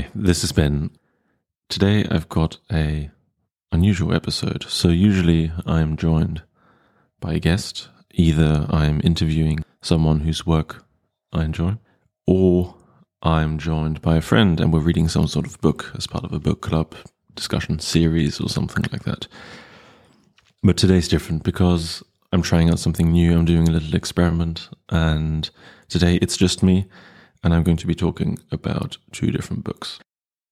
Hi, this is Ben. Today I've got a unusual episode. So usually I'm joined by a guest. Either I'm interviewing someone whose work I enjoy, or I'm joined by a friend and we're reading some sort of book as part of a book club discussion series or something like that. But today's different because I'm trying out something new. I'm doing a little experiment, and today it's just me, and I'm going to be talking about two different books.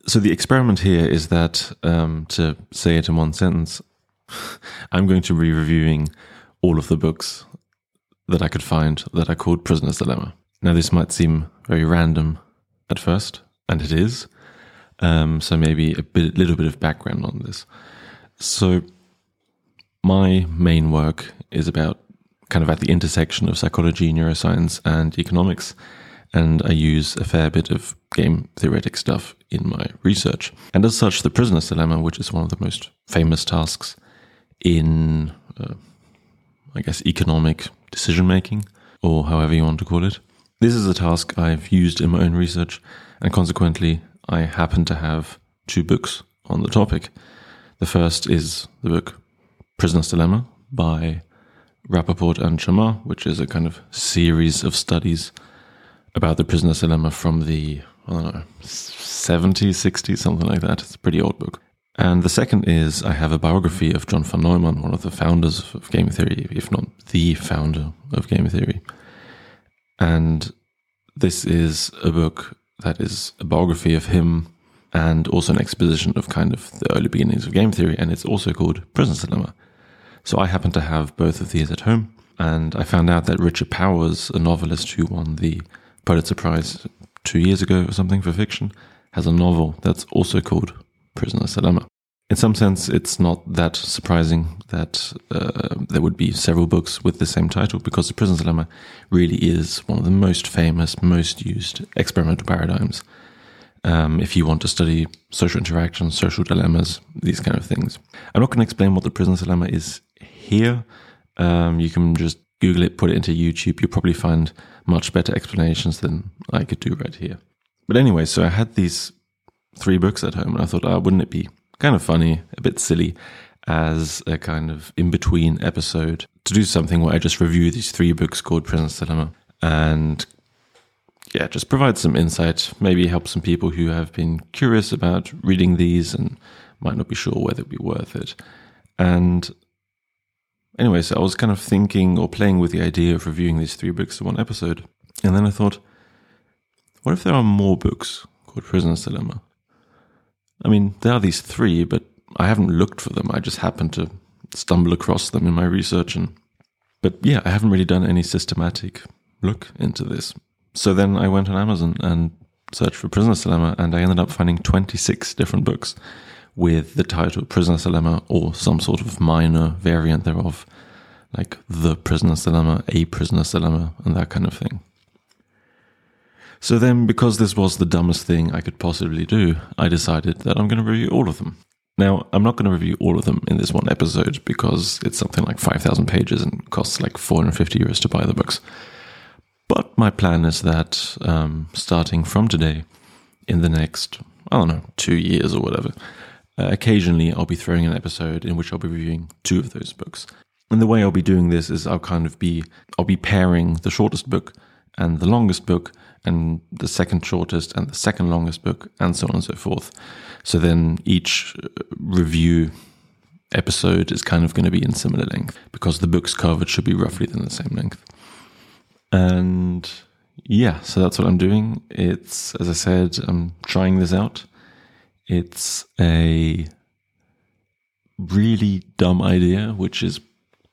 So, the experiment here is that, um, to say it in one sentence, I'm going to be reviewing all of the books that I could find that are called Prisoner's Dilemma. Now, this might seem very random at first, and it is. Um, so, maybe a bit, little bit of background on this. So, my main work is about kind of at the intersection of psychology, neuroscience, and economics. And I use a fair bit of game theoretic stuff in my research. And as such, the prisoner's dilemma, which is one of the most famous tasks in, uh, I guess, economic decision making, or however you want to call it, this is a task I've used in my own research. And consequently, I happen to have two books on the topic. The first is the book Prisoner's Dilemma by Rapoport and Chammah, which is a kind of series of studies about the prisoner's dilemma from the, I don't know, 70s, 60s, something like that. It's a pretty old book. And the second is I have a biography of John von Neumann, one of the founders of game theory, if not the founder of game theory. And this is a book that is a biography of him and also an exposition of kind of the early beginnings of game theory. And it's also called Prisoner's Dilemma. So I happen to have both of these at home. And I found out that Richard Powers, a novelist who won the Pulitzer Prize two years ago or something for fiction, has a novel that's also called Prisoner's Dilemma. In some sense, it's not that surprising that uh, there would be several books with the same title because the Prisoner's Dilemma really is one of the most famous, most used experimental paradigms. Um, if you want to study social interactions, social dilemmas, these kind of things. I'm not going to explain what the prisoner's dilemma is here. Um, you can just Google it, put it into YouTube. You'll probably find much better explanations than I could do right here. But anyway, so I had these three books at home, and I thought, oh, wouldn't it be kind of funny, a bit silly, as a kind of in between episode to do something where I just review these three books called Prisoner's Dilemma and yeah, just provide some insight, maybe help some people who have been curious about reading these and might not be sure whether it'd be worth it. And anyway, so I was kind of thinking or playing with the idea of reviewing these three books in one episode. And then I thought, what if there are more books called Prisoner's Dilemma? I mean, there are these three, but I haven't looked for them. I just happened to stumble across them in my research. And, but yeah, I haven't really done any systematic look into this. So then I went on Amazon and searched for Prisoner's Dilemma, and I ended up finding 26 different books with the title Prisoner's Dilemma or some sort of minor variant thereof, like The Prisoner's Dilemma, A Prisoner's Dilemma, and that kind of thing. So then, because this was the dumbest thing I could possibly do, I decided that I'm going to review all of them. Now, I'm not going to review all of them in this one episode because it's something like 5,000 pages and costs like 450 euros to buy the books. But my plan is that um, starting from today, in the next, I don't know, two years or whatever, uh, occasionally I'll be throwing an episode in which I'll be reviewing two of those books. And the way I'll be doing this is I'll kind of be, I'll be pairing the shortest book and the longest book and the second shortest and the second longest book and so on and so forth. So then each uh, review episode is kind of going to be in similar length because the books covered should be roughly in the same length. And yeah, so that's what I'm doing. It's, as I said, I'm trying this out. It's a really dumb idea, which is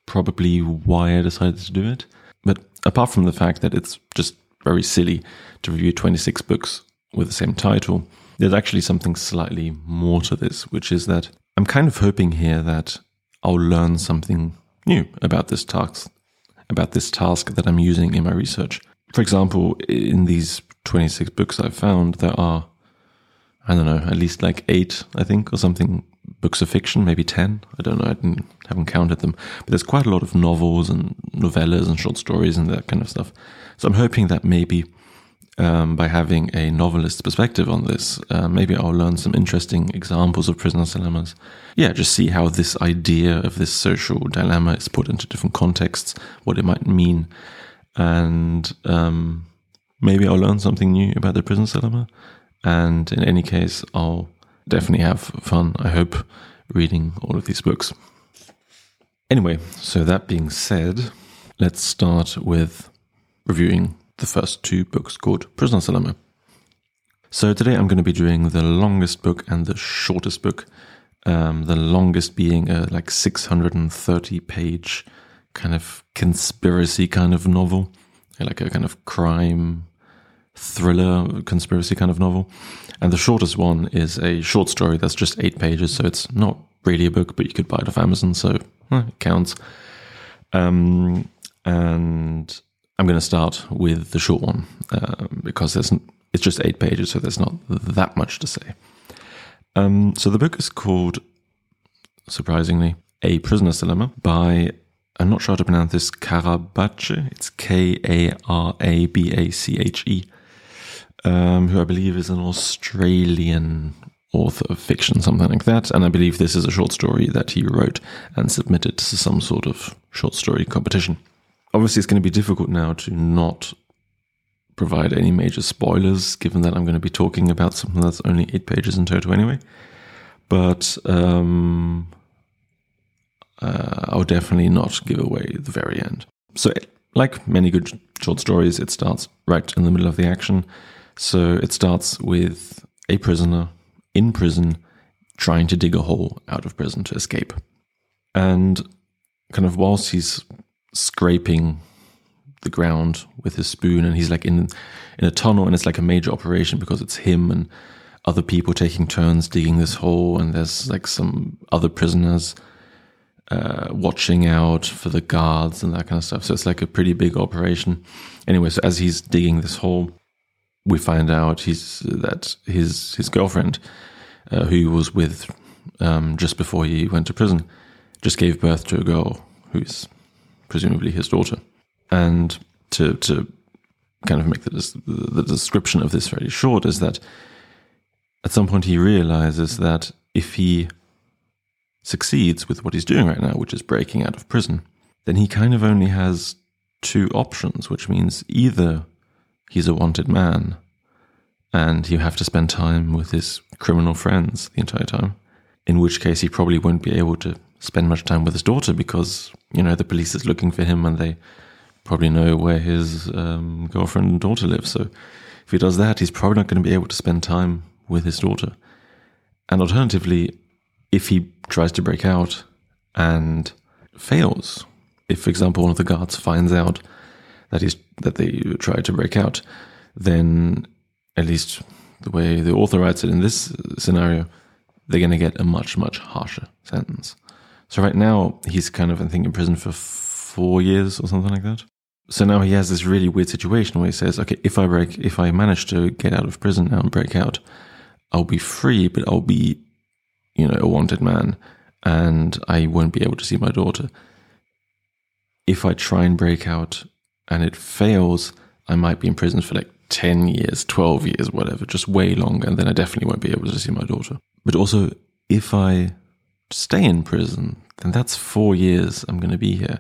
probably why I decided to do it. But apart from the fact that it's just very silly to review 26 books with the same title, there's actually something slightly more to this, which is that I'm kind of hoping here that I'll learn something new about this task about this task that I'm using in my research. For example, in these 26 books I've found, there are, I don't know, at least like eight, I think, or something, books of fiction, maybe 10. I don't know, I haven't counted them. But there's quite a lot of novels and novellas and short stories and that kind of stuff. So I'm hoping that maybe um, by having a novelist's perspective on this. Uh, maybe I'll learn some interesting examples of prisoner's dilemmas. Yeah, just see how this idea of this social dilemma is put into different contexts, what it might mean, and um, maybe I'll learn something new about the prisoner's dilemma. And in any case, I'll definitely have fun, I hope, reading all of these books. Anyway, so that being said, let's start with reviewing the first two books called Prisoner's Dilemma. So today I'm going to be doing the longest book and the shortest book. Um, the longest being a like 630 page kind of conspiracy kind of novel, like a kind of crime thriller conspiracy kind of novel. And the shortest one is a short story that's just eight pages, so it's not really a book, but you could buy it off Amazon, so eh, it counts. Um, and I'm going to start with the short one uh, because it's just eight pages, so there's not that much to say. Um, so the book is called, surprisingly, A Prisoner's Dilemma by, I'm not sure how to pronounce this, Karabache. It's K A R A B A C H E, um, who I believe is an Australian author of fiction, something like that. And I believe this is a short story that he wrote and submitted to some sort of short story competition obviously it's going to be difficult now to not provide any major spoilers, given that I'm going to be talking about something that's only eight pages in total anyway. But um, uh, I'll definitely not give away the very end. So, like many good short stories, it starts right in the middle of the action. So, it starts with a prisoner in prison trying to dig a hole out of prison to escape. And kind of whilst he's scraping the ground with his spoon and he's like in in a tunnel and it's like a major operation because it's him and other people taking turns digging this hole and there's like some other prisoners uh, watching out for the guards and that kind of stuff so it's like a pretty big operation anyway so as he's digging this hole we find out he's that his his girlfriend uh, who he was with um, just before he went to prison just gave birth to a girl who's presumably his daughter. And to to kind of make the the description of this very short is that at some point he realizes that if he succeeds with what he's doing right now, which is breaking out of prison, then he kind of only has two options, which means either he's a wanted man and you have to spend time with his criminal friends the entire time, in which case he probably won't be able to spend much time with his daughter because you know the police is looking for him and they probably know where his um, girlfriend and daughter live. So if he does that, he's probably not going to be able to spend time with his daughter. And alternatively, if he tries to break out and fails, if, for example, one of the guards finds out that he's that they try to break out, then at least the way the author writes it in this scenario, they're going to get a much much harsher sentence. So right now he's kind of I think in prison for four years or something like that. So now he has this really weird situation where he says, okay, if I break, if I manage to get out of prison now and break out, I'll be free, but I'll be, you know, a wanted man and I won't be able to see my daughter. If I try and break out and it fails, I might be in prison for like 10 years, 12 years, whatever, just way longer. And then I definitely won't be able to see my daughter. But also, if I stay in prison, then that's four years I'm going to be here.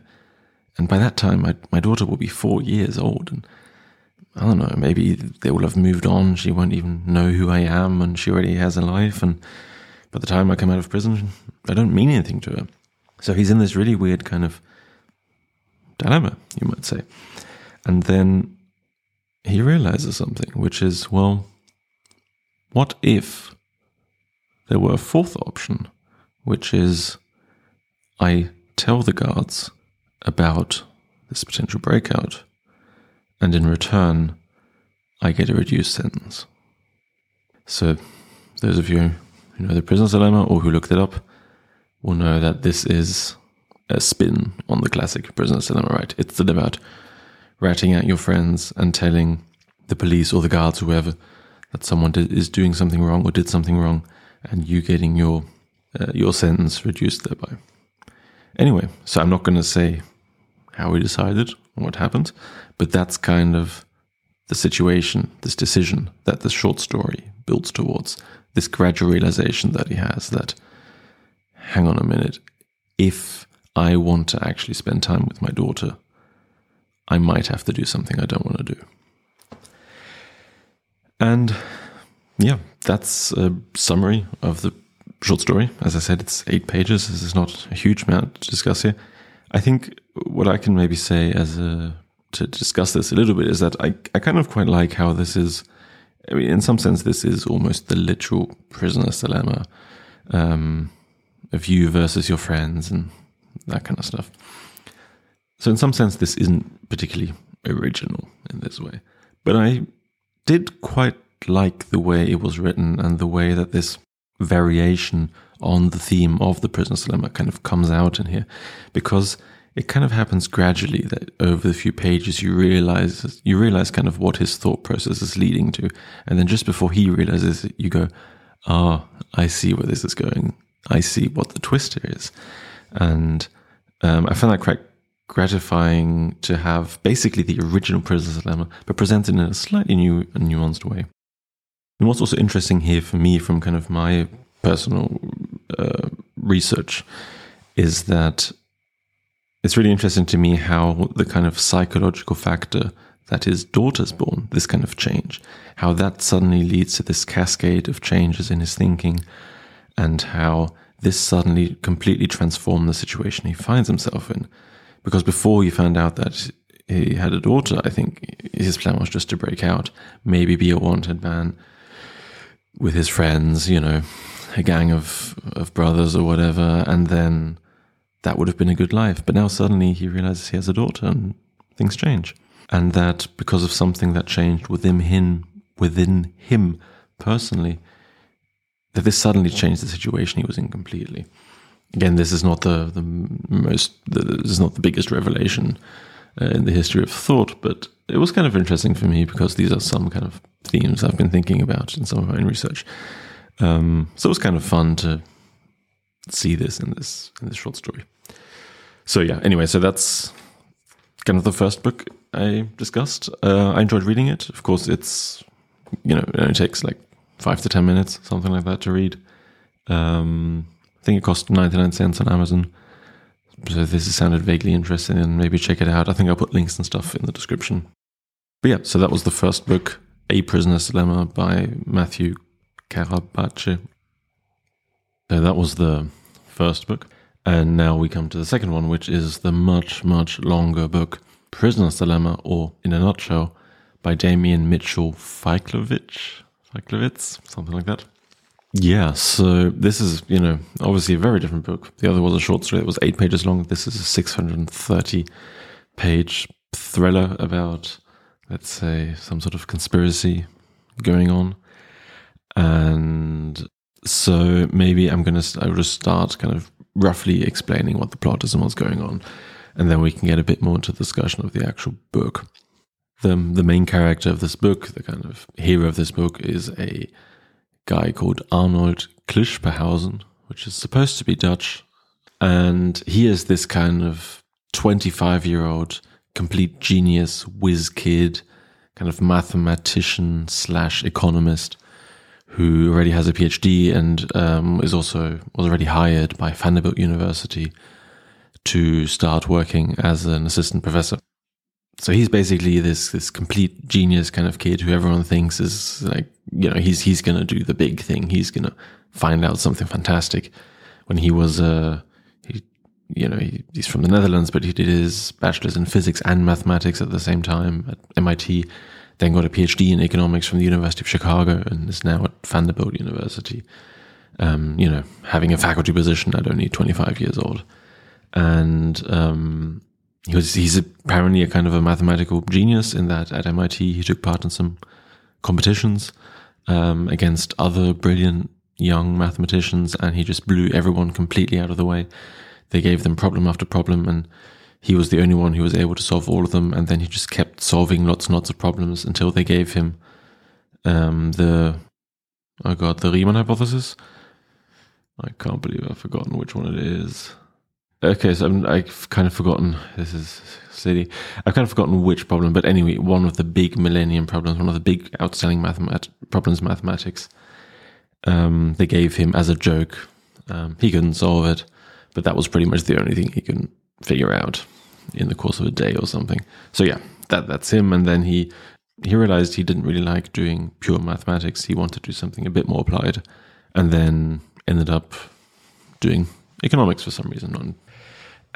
And by that time, my, my daughter will be four years old. And I don't know, maybe they will have moved on. She won't even know who I am, and she already has a life. And by the time I come out of prison, I don't mean anything to her. So he's in this really weird kind of dilemma, you might say. And then he realizes something, which is, well, what if there were a fourth option? which is I tell the guards about this potential breakout, and in return, I get a reduced sentence. So, those of you who know the prisoner's dilemma or who looked it up will know that this is a spin on the classic prisoner's dilemma, right? It's the about ratting out your friends and telling the police or the guards, whoever, that someone did, is doing something wrong or did something wrong, and you getting your uh, your sentence reduced thereby. Anyway, so I'm not going to say how we decided or what happened, but that's kind of the situation, this decision that this short story builds towards, this gradual realization that he has that, hang on a minute, if I want to actually spend time with my daughter, I might have to do something I don't want to do. And yeah, that's a summary of the short story. As I said, it's eight pages. This is not a huge amount to discuss here. I think what I can maybe say as a to discuss this a little bit is that I, I kind of quite like how this is. I mean, in some sense, this is almost the literal prisoner's dilemma um, of you versus your friends and that kind of stuff. So, in some sense, this isn't particularly original in this way. But I did quite like the way it was written and the way that this variation on the theme of the prisoner's dilemma kind of comes out in here. Because it kind of happens gradually that over the few pages you realize you realize kind of what his thought process is leading to. And then just before he realizes it you go ah oh, i see where this is going. I see what the twist is. And um, i found that quite gratifying to have basically the original prisoner's dilemma but presented in a slightly new and nuanced way and what's also interesting here for me, from kind of my personal uh, research, is that it's really interesting to me how the kind of psychological factor that his daughter's born, this kind of change, how that suddenly leads to this cascade of changes in his thinking, and how this suddenly completely transformed the situation he finds himself in. Because before he found out that he had a daughter, I think his plan was just to break out, maybe be a wanted man, with his friends, you know, a gang of, of brothers or whatever, and then that would have been a good life. But now suddenly he realizes he has a daughter and things change. And that because of something that changed within him, within him personally, that this suddenly changed the situation he was in completely. Again, this is not the, the most, this is not the biggest revelation uh, in the history of thought, but it was kind of interesting for me because these are some kind of themes I've been thinking about in some of my own research. Um, so it was kind of fun to see this in this in this short story. So yeah. Anyway, so that's kind of the first book I discussed. Uh, I enjoyed reading it. Of course, it's you know it only takes like five to ten minutes, something like that, to read. Um, think it cost ninety nine cents on Amazon. So if this sounded vaguely interesting, then maybe check it out. I think I'll put links and stuff in the description. But yeah, so that was the first book, A Prisoner's Dilemma by Matthew Karabache. So that was the first book. And now we come to the second one, which is the much, much longer book, Prisoner's Dilemma, or in a nutshell, by Damien Mitchell Feiklovich, Feiklovitz, something like that. Yeah, so this is, you know, obviously a very different book. The other was a short story that was eight pages long. This is a 630 page thriller about, let's say, some sort of conspiracy going on. And so maybe I'm going to, I will just start kind of roughly explaining what the plot is and what's going on. And then we can get a bit more into the discussion of the actual book. The, the main character of this book, the kind of hero of this book, is a guy called Arnold Klischperhausen, which is supposed to be Dutch. And he is this kind of 25 year old complete genius, whiz kid, kind of mathematician slash economist who already has a PhD and um, is also was already hired by Vanderbilt University to start working as an assistant professor so he's basically this this complete genius kind of kid who everyone thinks is like you know he's he's gonna do the big thing. He's gonna find out something fantastic. When he was uh he you know he, he's from the netherlands but he did his bachelor's in physics and mathematics at the same time at mit then got a phd in economics from the university of chicago and is now at vanderbilt university. Um, you know having a faculty position at only 25 years old. And um, he was he's apparently a kind of a mathematical genius in that at MIT he took part in some competitions um, against other brilliant young mathematicians and he just blew everyone completely out of the way. They gave them problem after problem and he was the only one who was able to solve all of them and then he just kept solving lots and lots of problems until they gave him um, the oh god the Riemann hypothesis. I can't believe I've forgotten which one it is okay, so I'm, I've kind of forgotten. This is silly. I've kind of forgotten which problem, but anyway, one of the big millennium problems, one of the big outstanding mathemat- problems mathematics. Um, they gave him as a joke. Um, he couldn't solve it, but that was pretty much the only thing he could figure out in the course of a day or something. So yeah, that that's him. And then he he realized he didn't really like doing pure mathematics. He wanted to do something a bit more applied, and then ended up doing economics for some reason.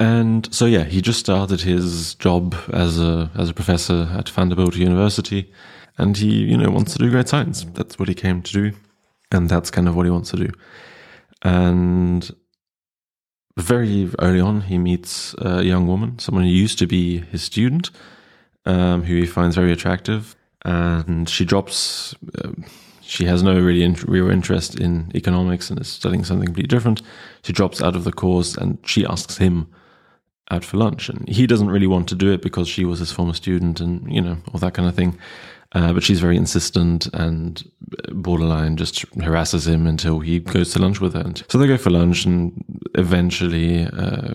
And so yeah, he just started his job as a as a professor at Vanderbilt University, and he you know wants to do great science. That's what he came to do, and that's kind of what he wants to do. And very early on, he meets a young woman, someone who used to be his student, um, who he finds very attractive, and she drops. Uh, she has no really in, real interest in economics and is studying something completely different. She drops out of the course, and she asks him out for lunch, and he doesn't really want to do it because she was his former student, and you know all that kind of thing. Uh, but she's very insistent and borderline just harasses him until he goes to lunch with her. And so they go for lunch and eventually, uh,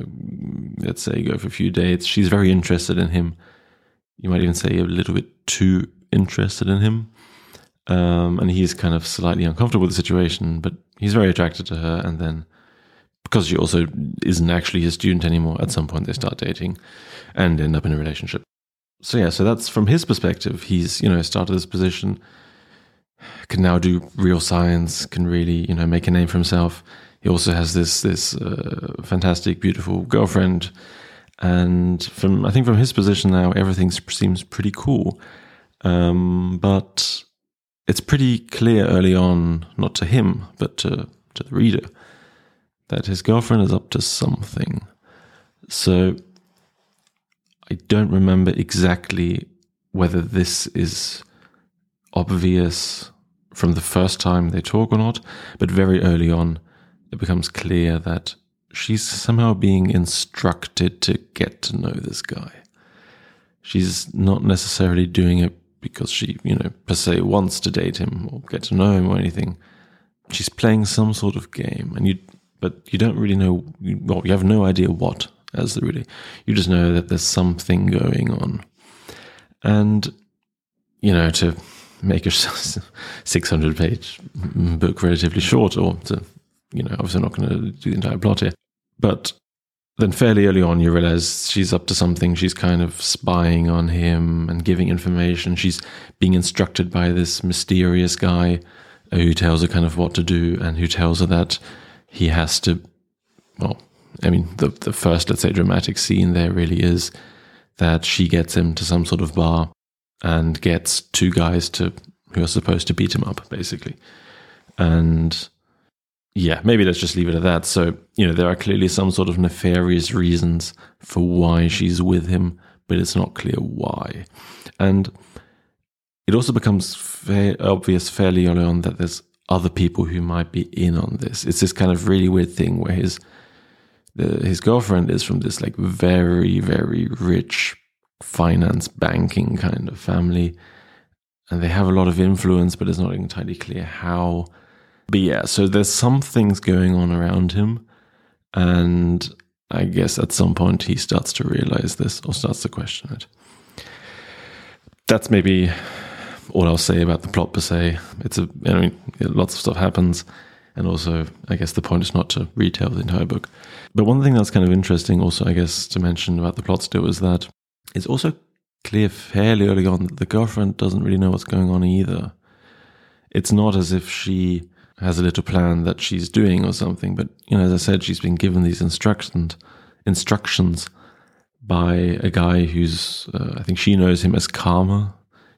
let's say, go for a few dates. She's very interested in him. You might even say a little bit too interested in him. Um, and he's kind of slightly uncomfortable with the situation, but he's very attracted to her. And then, because she also isn't actually his student anymore, at some point they start dating and end up in a relationship so yeah, so that's from his perspective. He's you know started this position, can now do real science, can really you know make a name for himself. He also has this this uh, fantastic, beautiful girlfriend, and from I think from his position now, everything seems pretty cool. Um, but it's pretty clear early on, not to him, but to to the reader, that his girlfriend is up to something. So I don't remember exactly whether this is obvious from the first time they talk or not, but very early on, it becomes clear that she's somehow being instructed to get to know this guy. She's not necessarily doing it because she, you know, per se wants to date him or get to know him or anything. She's playing some sort of game, and you, but you don't really know. Well, you have no idea what as the really. You just know that there's something going on. And, you know, to make a 600 page book relatively short, or to, you know, obviously not going to do the entire plot here. But then fairly early on, you realize she's up to something. She's kind of spying on him and giving information. She's being instructed by this mysterious guy who tells her kind of what to do and who tells her that he has to, well, I mean, the, the first, let's say, dramatic scene there really is that she gets him to some sort of bar and gets two guys to who are supposed to beat him up, basically. And yeah, maybe let's just leave it at that. So, you know, there are clearly some sort of nefarious reasons for why she's with him, but it's not clear why. And it also becomes fa- obvious fairly early on that there's other people who might be in on this. It's this kind of really weird thing where his the, his girlfriend is from this like very very rich finance banking kind of family and they have a lot of influence but it's not entirely clear how but yeah so there's some things going on around him and i guess at some point he starts to realize this or starts to question it that's maybe all i'll say about the plot per se it's a i mean lots of stuff happens and also i guess the point is not to retell the entire book but one thing that's kind of interesting, also, I guess, to mention about the plot still is that it's also clear fairly early on that the girlfriend doesn't really know what's going on either. It's not as if she has a little plan that she's doing or something, but you know, as I said, she's been given these instructions instructions by a guy who's uh, I think she knows him as Karma.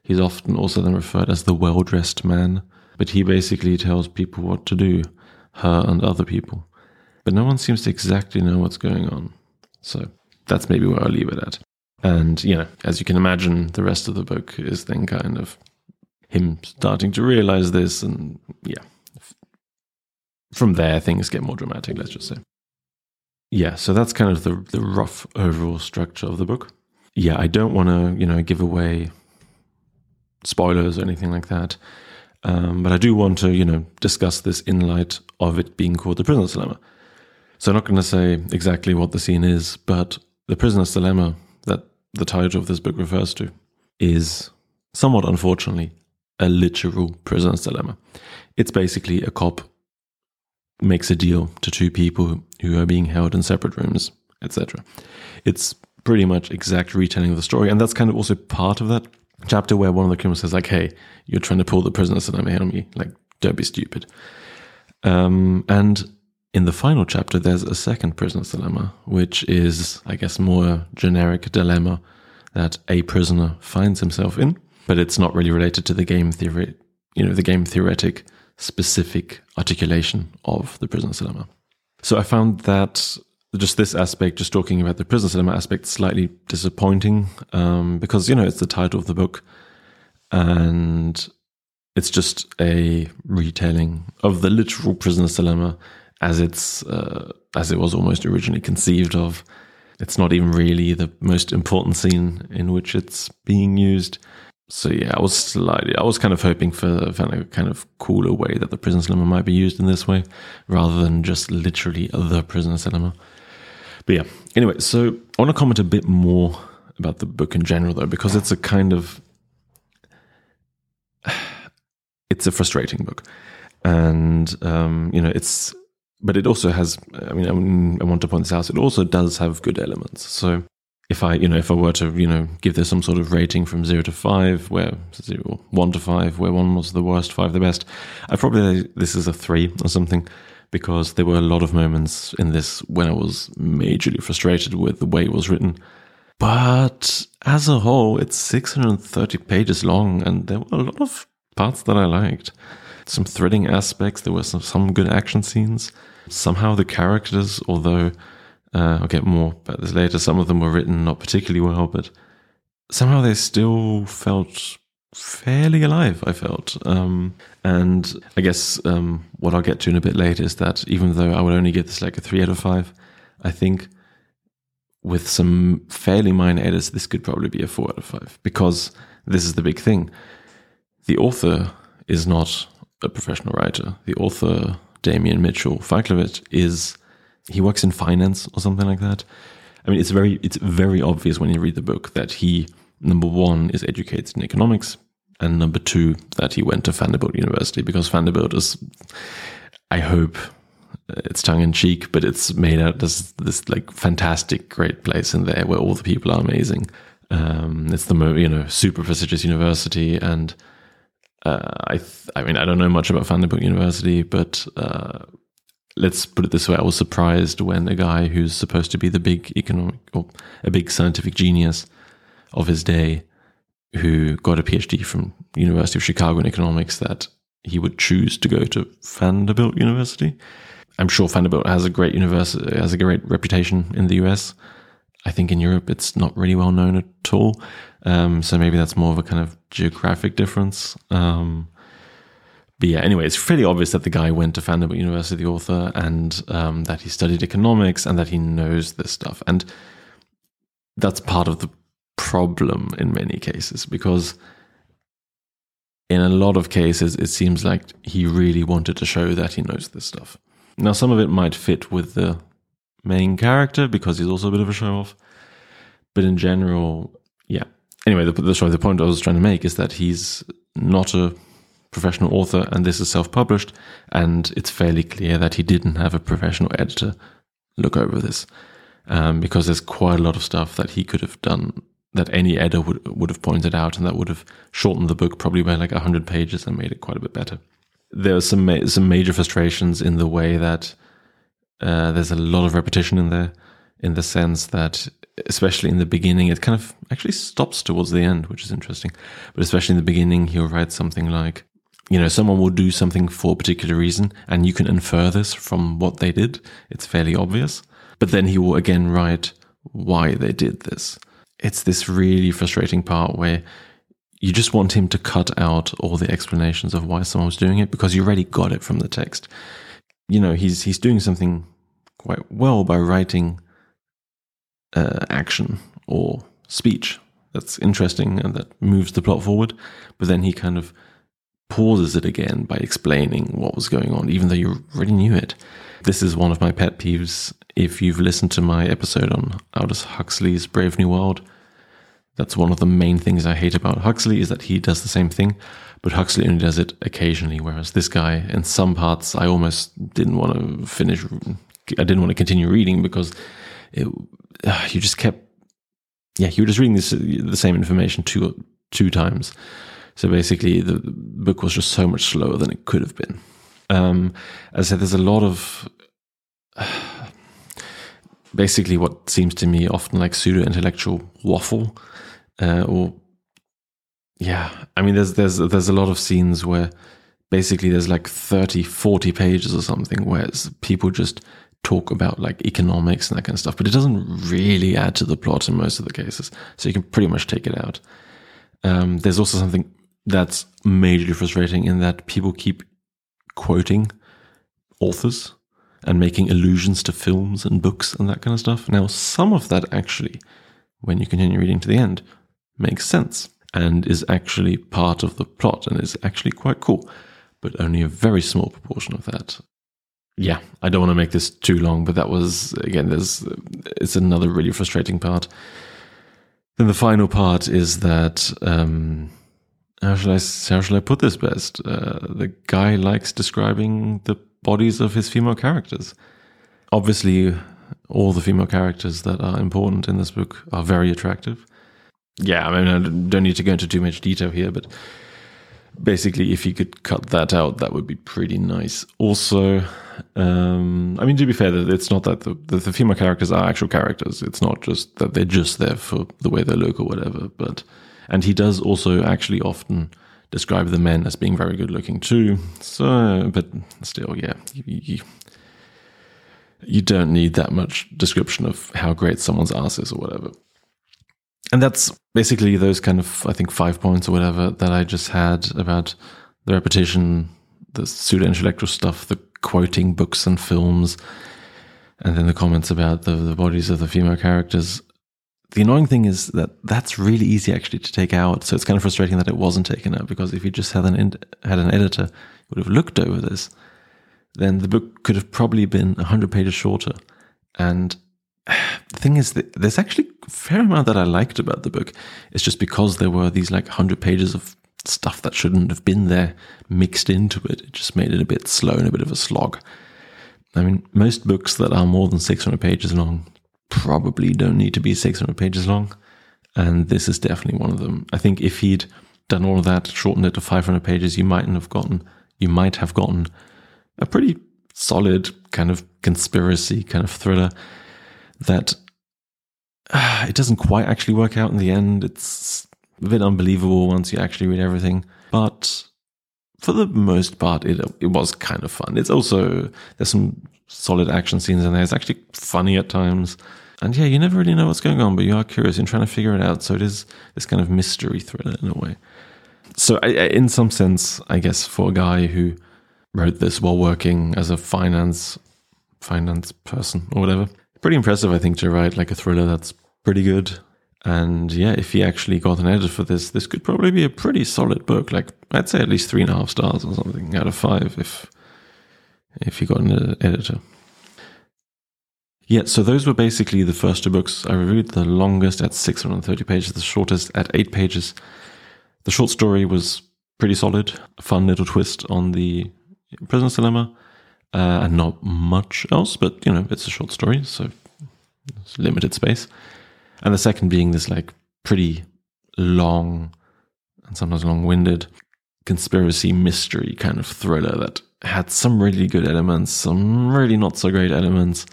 He's often also then referred as the well dressed man, but he basically tells people what to do, her and other people but no one seems to exactly know what's going on. So that's maybe where I'll leave it at. And, you know, as you can imagine, the rest of the book is then kind of him starting to realize this. And yeah, from there, things get more dramatic, let's just say. Yeah, so that's kind of the, the rough overall structure of the book. Yeah, I don't want to, you know, give away spoilers or anything like that. Um, but I do want to, you know, discuss this in light of it being called the Prisoner's Dilemma. So I'm not going to say exactly what the scene is, but the prisoner's dilemma that the title of this book refers to is somewhat unfortunately a literal prisoner's dilemma. It's basically a cop makes a deal to two people who are being held in separate rooms, etc. It's pretty much exact retelling of the story, and that's kind of also part of that chapter where one of the criminals says like, "Hey, you're trying to pull the prisoner's dilemma on me. Like, don't be stupid." Um, and in the final chapter, there's a second prisoner's dilemma, which is, I guess, more generic dilemma that a prisoner finds himself in, but it's not really related to the game theory, you know, the game theoretic specific articulation of the prisoner's dilemma. So I found that just this aspect, just talking about the prisoner's dilemma aspect, slightly disappointing um, because you know it's the title of the book, and it's just a retelling of the literal prisoner's dilemma as it's uh, as it was almost originally conceived of. It's not even really the most important scene in which it's being used. So yeah, I was slightly, I was kind of hoping for, for a kind of cooler way that the prisoner's dilemma might be used in this way, rather than just literally the prisoner's dilemma. But yeah, anyway, so I want to comment a bit more about the book in general, though, because it's a kind of it's a frustrating book, and um, you know, it's but it also has. I mean, I want to point this out. It also does have good elements. So if I, you know, if I were to, you know, give this some sort of rating from zero to five, where zero, one to five, where one was the worst, five the best, I probably this is a three or something, because there were a lot of moments in this when I was majorly frustrated with the way it was written. But as a whole, it's 630 pages long, and there were a lot of parts that I liked. Some thrilling aspects. There were some, some good action scenes. Somehow the characters, although uh, I'll get more about this later. Some of them were written not particularly well, but somehow they still felt fairly alive. I felt, um, and I guess um, what I'll get to in a bit later is that even though I would only give this like a three out of five, I think with some fairly minor edits, this could probably be a four out of five because this is the big thing. The author is not a professional writer. The author, Damien Mitchell Feiklevic, is he works in finance or something like that. I mean, it's very it's very obvious when you read the book that he number one is educated in economics, and number two that he went to Vanderbilt University because Vanderbilt is, I hope, it's tongue in cheek, but it's made out as this like fantastic, great place in there where all the people are amazing. Um, it's the you know super prestigious university, and uh, I th- I mean I don't know much about Vanderbilt University, but uh, let's put it this way: I was surprised when a guy who's supposed to be the big economic or a big scientific genius of his day, who got a PhD from University of Chicago in economics, that he would choose to go to Vanderbilt University. I'm sure Vanderbilt has a great university, has a great reputation in the US. I think in Europe it's not really well known at all. Um, so maybe that's more of a kind of geographic difference. Um, but yeah, anyway, it's fairly obvious that the guy went to Vanderbilt University, the author, and um, that he studied economics and that he knows this stuff. And that's part of the problem in many cases because in a lot of cases, it seems like he really wanted to show that he knows this stuff. Now, some of it might fit with the main character because he's also a bit of a show off. But in general, yeah. Anyway, the, the, sorry, the point I was trying to make is that he's not a professional author, and this is self published. And it's fairly clear that he didn't have a professional editor look over this um, because there's quite a lot of stuff that he could have done that any editor would, would have pointed out and that would have shortened the book probably by like 100 pages and made it quite a bit better. There are some, ma- some major frustrations in the way that uh, there's a lot of repetition in there, in the sense that, especially in the beginning, it kind of actually stops towards the end, which is interesting. But especially in the beginning, he'll write something like, you know, someone will do something for a particular reason, and you can infer this from what they did. It's fairly obvious. But then he will again write why they did this. It's this really frustrating part where you just want him to cut out all the explanations of why someone was doing it because you already got it from the text. You know, he's he's doing something quite well by writing uh, action or speech that's interesting and that moves the plot forward. But then he kind of pauses it again by explaining what was going on, even though you already knew it. This is one of my pet peeves. If you've listened to my episode on Aldous Huxley's Brave New World, that's one of the main things I hate about Huxley is that he does the same thing, but Huxley only does it occasionally. Whereas this guy, in some parts, I almost didn't want to finish. I didn't want to continue reading because it, uh, you just kept, yeah, you were just reading this the same information two two times. So basically, the book was just so much slower than it could have been. Um, as I said, there's a lot of basically what seems to me often like pseudo intellectual waffle, uh, or yeah, I mean, there's there's there's a lot of scenes where basically there's like 30, 40 pages or something where people just talk about like economics and that kind of stuff, but it doesn't really add to the plot in most of the cases. So you can pretty much take it out. Um, there's also something that's majorly frustrating in that people keep quoting authors and making allusions to films and books and that kind of stuff. Now, some of that actually, when you continue reading to the end, makes sense and is actually part of the plot and is actually quite cool, but only a very small proportion of that. Yeah, I don't want to make this too long, but that was again, there's it's another really frustrating part. Then the final part is that um, how shall I how shall I put this best? Uh, the guy likes describing the bodies of his female characters. Obviously, all the female characters that are important in this book are very attractive. Yeah, I mean, I don't need to go into too much detail here, but basically, if you could cut that out, that would be pretty nice. Also, um, I mean, to be fair, it's not that the, the female characters are actual characters. It's not just that they're just there for the way they look or whatever, but and he does also actually often describe the men as being very good looking too. So, but still, yeah, you, you, don't need that much description of how great someone's ass is or whatever. And that's basically those kind of, I think, five points or whatever that I just had about the repetition, the pseudo intellectual stuff, the quoting books and films, and then the comments about the, the bodies of the female characters the annoying thing is that that's really easy actually to take out. So it's kind of frustrating that it wasn't taken out because if you just had an had an editor would have looked over this, then the book could have probably been hundred pages shorter. And the thing is that there's actually a fair amount that I liked about the book. It's just because there were these like hundred pages of stuff that shouldn't have been there mixed into it. It just made it a bit slow and a bit of a slog. I mean, most books that are more than 600 pages long probably don't need to be 600 pages long. And this is definitely one of them. I think if he'd done all of that, shortened it to 500 pages, you mightn't have gotten, you might have gotten a pretty solid kind of conspiracy kind of thriller that uh, it doesn't quite actually work out in the end. It's a bit unbelievable once you actually read everything, but for the most part, it it was kind of fun. It's also there's some solid action scenes in there. It's actually funny at times. And yeah, you never really know what's going on, but you are curious and trying to figure it out. So it is this kind of mystery thriller in a way. So, I, in some sense, I guess for a guy who wrote this while working as a finance finance person or whatever, pretty impressive, I think, to write like a thriller that's pretty good. And yeah, if he actually got an editor for this, this could probably be a pretty solid book. Like I'd say at least three and a half stars or something out of five if if you got an editor. Yeah, so those were basically the first two books I reviewed. The longest at 630 pages, the shortest at 8 pages. The short story was pretty solid, a fun little twist on the prisoner's dilemma, uh, and not much else, but you know, it's a short story, so it's limited space. And the second being this like pretty long and sometimes long winded conspiracy mystery kind of thriller that had some really good elements, some really not so great elements,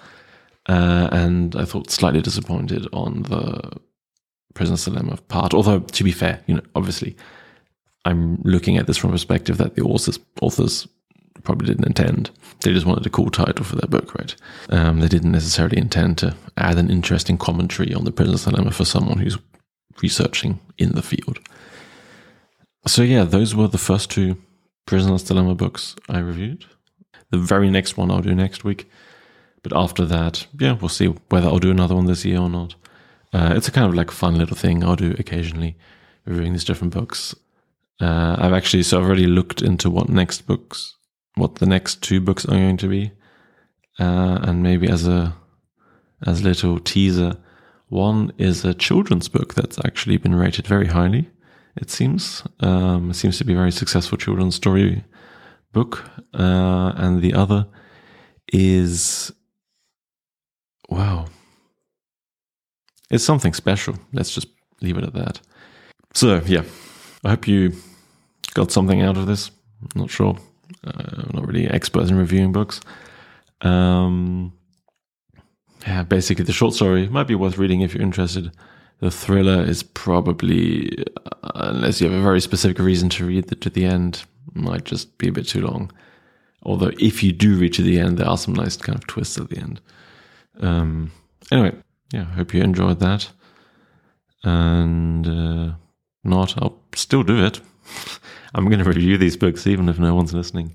uh, and I thought slightly disappointed on the Prisoner's Dilemma part. Although, to be fair, you know, obviously, I'm looking at this from a perspective that the authors authors probably didn't intend. They just wanted a cool title for their book, right? Um, they didn't necessarily intend to add an interesting commentary on the Prisoner's Dilemma for someone who's researching in the field. So yeah, those were the first two Prisoner's Dilemma books I reviewed. The very next one I'll do next week. But after that, yeah, we'll see whether I'll do another one this year or not. Uh, it's a kind of like fun little thing I'll do occasionally, reviewing these different books. Uh, I've actually so I've already looked into what next books, what the next two books are going to be, uh, and maybe as a as a little teaser, one is a children's book that's actually been rated very highly. It seems um, it seems to be a very successful children's story book, uh, and the other is wow, it's something special. Let's just leave it at that. So yeah, I hope you got something out of this. I'm not sure. Uh, I'm not really expert in reviewing books. Um, yeah, basically the short story might be worth reading if you're interested. The thriller is probably, uh, unless you have a very specific reason to read it to the end, might just be a bit too long. Although if you do read to the end, there are some nice kind of twists at the end. Um, anyway, yeah, hope you enjoyed that. And uh, not, I'll still do it. I'm going to review these books even if no one's listening.